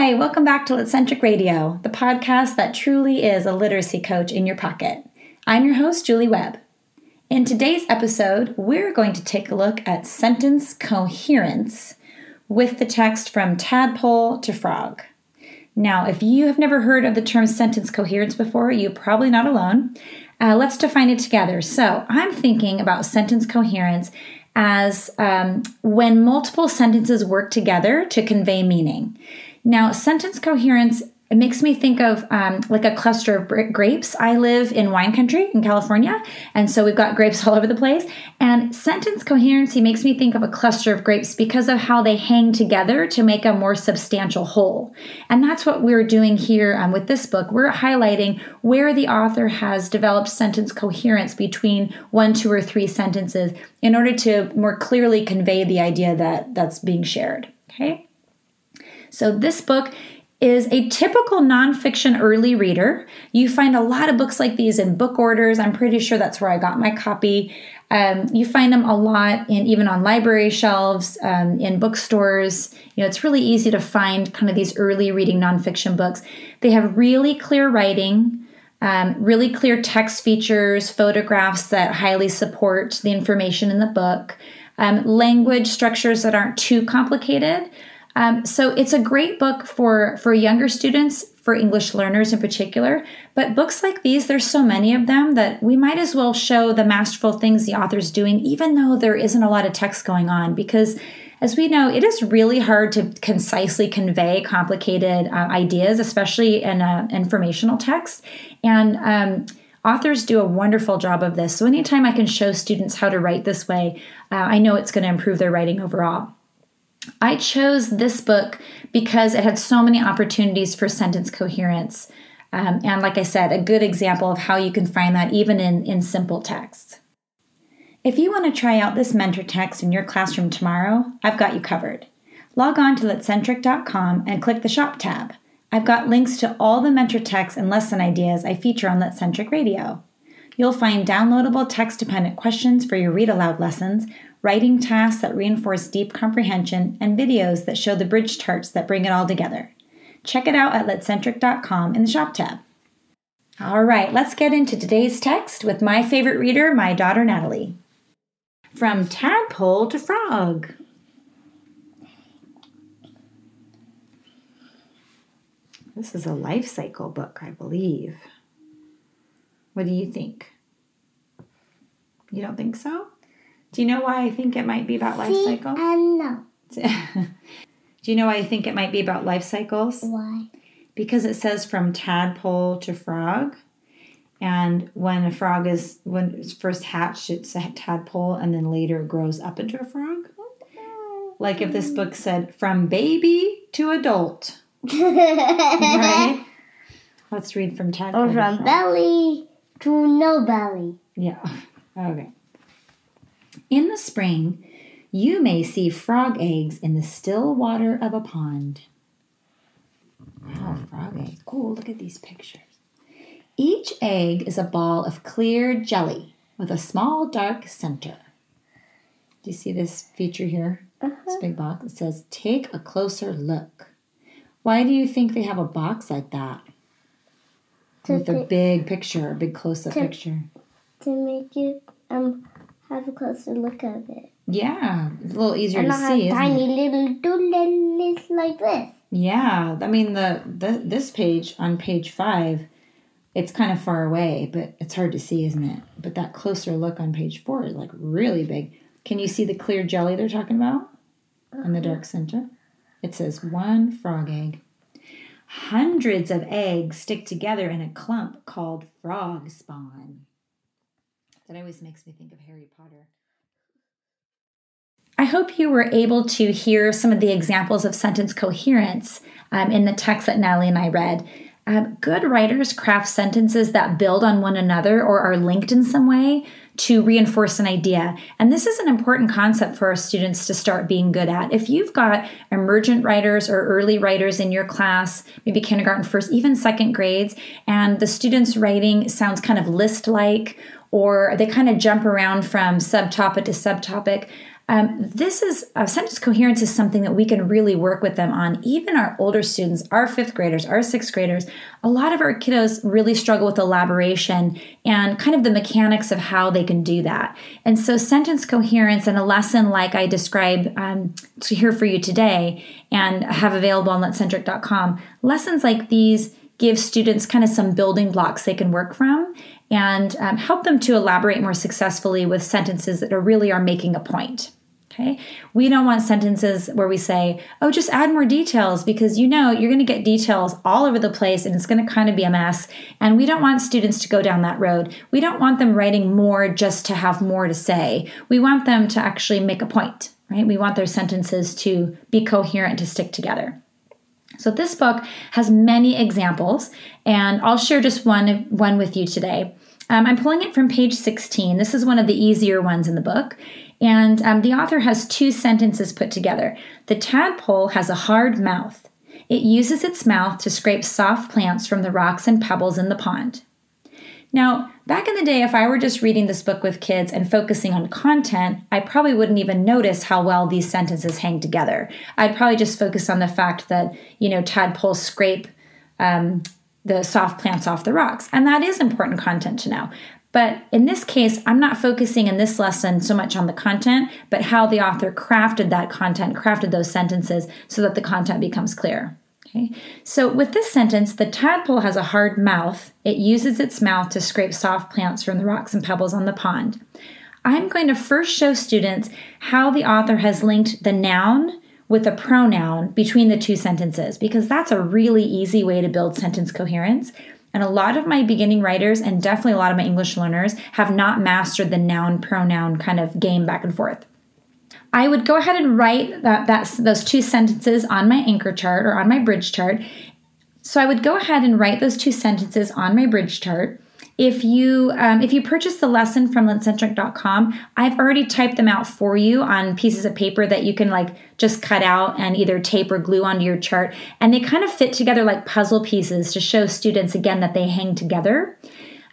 Hi, welcome back to Litcentric Radio, the podcast that truly is a literacy coach in your pocket. I'm your host, Julie Webb. In today's episode, we're going to take a look at sentence coherence with the text from tadpole to frog. Now, if you have never heard of the term sentence coherence before, you're probably not alone. Uh, let's define it together. So, I'm thinking about sentence coherence as um, when multiple sentences work together to convey meaning. Now, sentence coherence it makes me think of um, like a cluster of grapes. I live in wine country in California, and so we've got grapes all over the place. And sentence coherency makes me think of a cluster of grapes because of how they hang together to make a more substantial whole. And that's what we're doing here um, with this book. We're highlighting where the author has developed sentence coherence between one, two, or three sentences in order to more clearly convey the idea that that's being shared. Okay. So this book is a typical nonfiction early reader. You find a lot of books like these in book orders. I'm pretty sure that's where I got my copy. Um, you find them a lot in even on library shelves, um, in bookstores. You know, it's really easy to find kind of these early reading nonfiction books. They have really clear writing. Um, really clear text features, photographs that highly support the information in the book, um, language structures that aren't too complicated, um, so it's a great book for for younger students, for English learners in particular. But books like these, there's so many of them that we might as well show the masterful things the author's doing, even though there isn't a lot of text going on, because as we know, it is really hard to concisely convey complicated uh, ideas, especially in an informational text. And um, authors do a wonderful job of this. So, anytime I can show students how to write this way, uh, I know it's going to improve their writing overall. I chose this book because it had so many opportunities for sentence coherence. Um, and like I said, a good example of how you can find that even in, in simple text. If you want to try out this mentor text in your classroom tomorrow, I've got you covered. Log on to litcentric.com and click the Shop tab. I've got links to all the mentor texts and lesson ideas I feature on Litcentric Radio. You'll find downloadable text dependent questions for your read aloud lessons, writing tasks that reinforce deep comprehension, and videos that show the bridge charts that bring it all together. Check it out at litcentric.com in the Shop tab. All right, let's get into today's text with my favorite reader, my daughter Natalie. From Tadpole to Frog. This is a life cycle book, I believe. What do you think? You don't think so? Do you know why I think it might be about life cycle? I know. Do you know why I think it might be about life cycles? Why? Because it says from tadpole to frog. And when a frog is when it's first hatched, it's a tadpole, and then later it grows up into a frog. Like if this book said from baby to adult, right? Let's read from tadpole. Or from belly to no belly. Yeah. Okay. In the spring, you may see frog eggs in the still water of a pond. Wow, frog eggs. Oh, look at these pictures. Each egg is a ball of clear jelly with a small dark center. Do you see this feature here? Uh-huh. This big box. It says, Take a closer look. Why do you think they have a box like that? To With a big picture, a big close up picture. to make it um have a closer look of it. Yeah, it's a little easier and to I see. tiny little doodles like this. Yeah, I mean the, the this page on page five, it's kind of far away, but it's hard to see, isn't it? But that closer look on page four is like really big. Can you see the clear jelly they're talking about in the dark center? It says one frog egg. Hundreds of eggs stick together in a clump called frog spawn. That always makes me think of Harry Potter. I hope you were able to hear some of the examples of sentence coherence um, in the text that Natalie and I read. Um, good writers craft sentences that build on one another or are linked in some way to reinforce an idea. And this is an important concept for our students to start being good at. If you've got emergent writers or early writers in your class, maybe kindergarten, first, even second grades, and the students' writing sounds kind of list like, or they kind of jump around from subtopic to subtopic, Um, this is uh, sentence coherence is something that we can really work with them on. Even our older students, our fifth graders, our sixth graders, a lot of our kiddos really struggle with elaboration and kind of the mechanics of how they can do that. And so, sentence coherence and a lesson like I describe um, to here for you today and have available on litcentric.com, lessons like these give students kind of some building blocks they can work from and um, help them to elaborate more successfully with sentences that are really are making a point. Okay. We don't want sentences where we say, oh, just add more details because you know you're going to get details all over the place and it's going to kind of be a mess. And we don't want students to go down that road. We don't want them writing more just to have more to say. We want them to actually make a point, right? We want their sentences to be coherent, to stick together. So this book has many examples, and I'll share just one one with you today. Um, I'm pulling it from page 16. This is one of the easier ones in the book, and um, the author has two sentences put together. The tadpole has a hard mouth. It uses its mouth to scrape soft plants from the rocks and pebbles in the pond. Now, back in the day, if I were just reading this book with kids and focusing on content, I probably wouldn't even notice how well these sentences hang together. I'd probably just focus on the fact that, you know, tadpoles scrape um, the soft plants off the rocks. And that is important content to know. But in this case, I'm not focusing in this lesson so much on the content, but how the author crafted that content, crafted those sentences so that the content becomes clear. Okay. So with this sentence, the tadpole has a hard mouth. It uses its mouth to scrape soft plants from the rocks and pebbles on the pond. I'm going to first show students how the author has linked the noun with a pronoun between the two sentences because that's a really easy way to build sentence coherence. And a lot of my beginning writers and definitely a lot of my English learners have not mastered the noun pronoun kind of game back and forth. I would go ahead and write that, that's those two sentences on my anchor chart or on my bridge chart. So I would go ahead and write those two sentences on my bridge chart. If you um, if you purchase the lesson from litcentric.com, I've already typed them out for you on pieces of paper that you can like just cut out and either tape or glue onto your chart, and they kind of fit together like puzzle pieces to show students again that they hang together.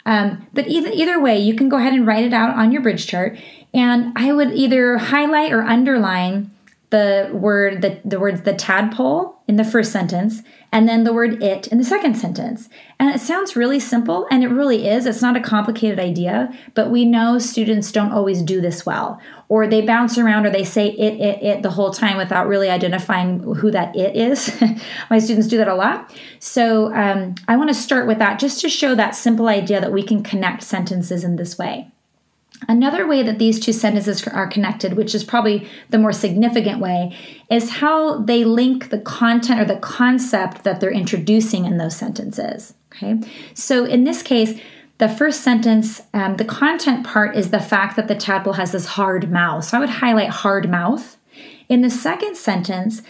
Um, but either either way, you can go ahead and write it out on your bridge chart. And I would either highlight or underline the word the, the words the tadpole in the first sentence and then the word it in the second sentence. And it sounds really simple and it really is. It's not a complicated idea, but we know students don't always do this well. Or they bounce around or they say it, it, it the whole time without really identifying who that it is. My students do that a lot. So um, I want to start with that just to show that simple idea that we can connect sentences in this way. Another way that these two sentences are connected, which is probably the more significant way, is how they link the content or the concept that they're introducing in those sentences. Okay, so in this case, the first sentence, um, the content part is the fact that the tadpole has this hard mouth. So I would highlight hard mouth. In the second sentence,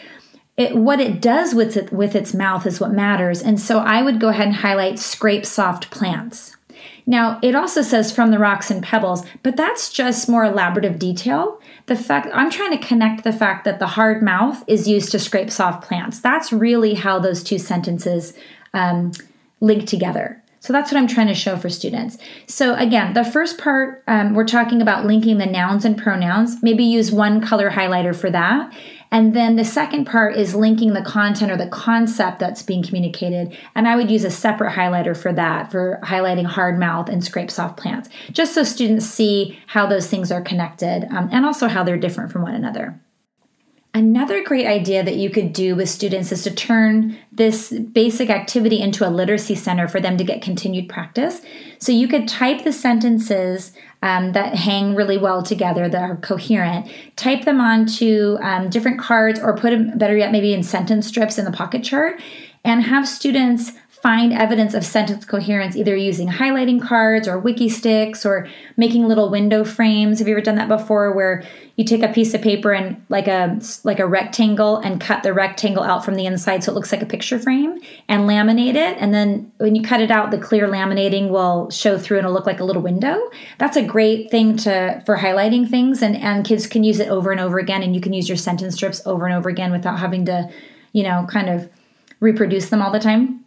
it, what it does with it, with its mouth is what matters. And so I would go ahead and highlight scrape soft plants. Now, it also says from the rocks and pebbles, but that's just more elaborative detail. The fact I'm trying to connect the fact that the hard mouth is used to scrape soft plants. That's really how those two sentences um, link together. So that's what I'm trying to show for students. So again, the first part, um, we're talking about linking the nouns and pronouns. Maybe use one color highlighter for that. And then the second part is linking the content or the concept that's being communicated. And I would use a separate highlighter for that, for highlighting hard mouth and scrape soft plants, just so students see how those things are connected um, and also how they're different from one another. Another great idea that you could do with students is to turn this basic activity into a literacy center for them to get continued practice. So you could type the sentences um, that hang really well together, that are coherent, type them onto um, different cards or put them, better yet, maybe in sentence strips in the pocket chart, and have students find evidence of sentence coherence either using highlighting cards or Wikki Stix or making little window frames. Have you ever done that before where you take a piece of paper and like a like a rectangle and cut the rectangle out from the inside so it looks like a picture frame and laminate it and then when you cut it out the clear laminating will show through and it'll look like a little window. That's a great thing to for highlighting things and and kids can use it over and over again and you can use your sentence strips over and over again without having to, you know, kind of reproduce them all the time.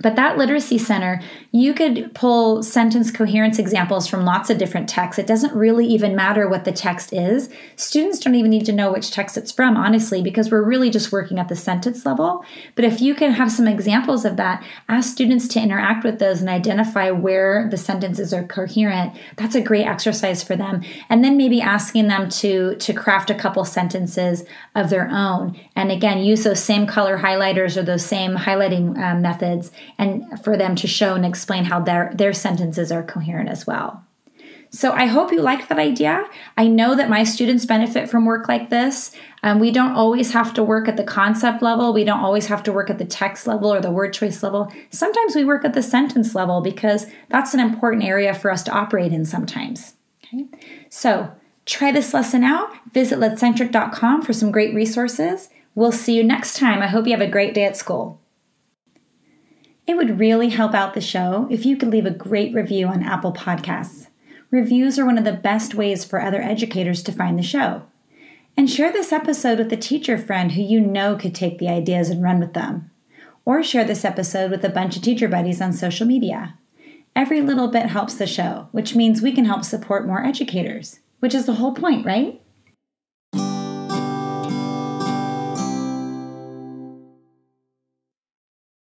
But that literacy center, you could pull sentence coherence examples from lots of different texts. It doesn't really even matter what the text is. Students don't even need to know which text it's from, honestly, because we're really just working at the sentence level. But if you can have some examples of that, ask students to interact with those and identify where the sentences are coherent. That's a great exercise for them. And then maybe asking them to, to craft a couple sentences of their own. And again, use those same color highlighters or those same highlighting uh, methods and for them to show and explain how their, their sentences are coherent as well. So I hope you liked that idea. I know that my students benefit from work like this. Um, we don't always have to work at the concept level. We don't always have to work at the text level or the word choice level. Sometimes we work at the sentence level because that's an important area for us to operate in sometimes. Okay, so try this lesson out. Visit litcentric.com for some great resources. We'll see you next time. I hope you have a great day at school. It would really help out the show if you could leave a great review on Apple Podcasts. Reviews are one of the best ways for other educators to find the show. And share this episode with a teacher friend who you know could take the ideas and run with them. Or share this episode with a bunch of teacher buddies on social media. Every little bit helps the show, which means we can help support more educators, which is the whole point, right?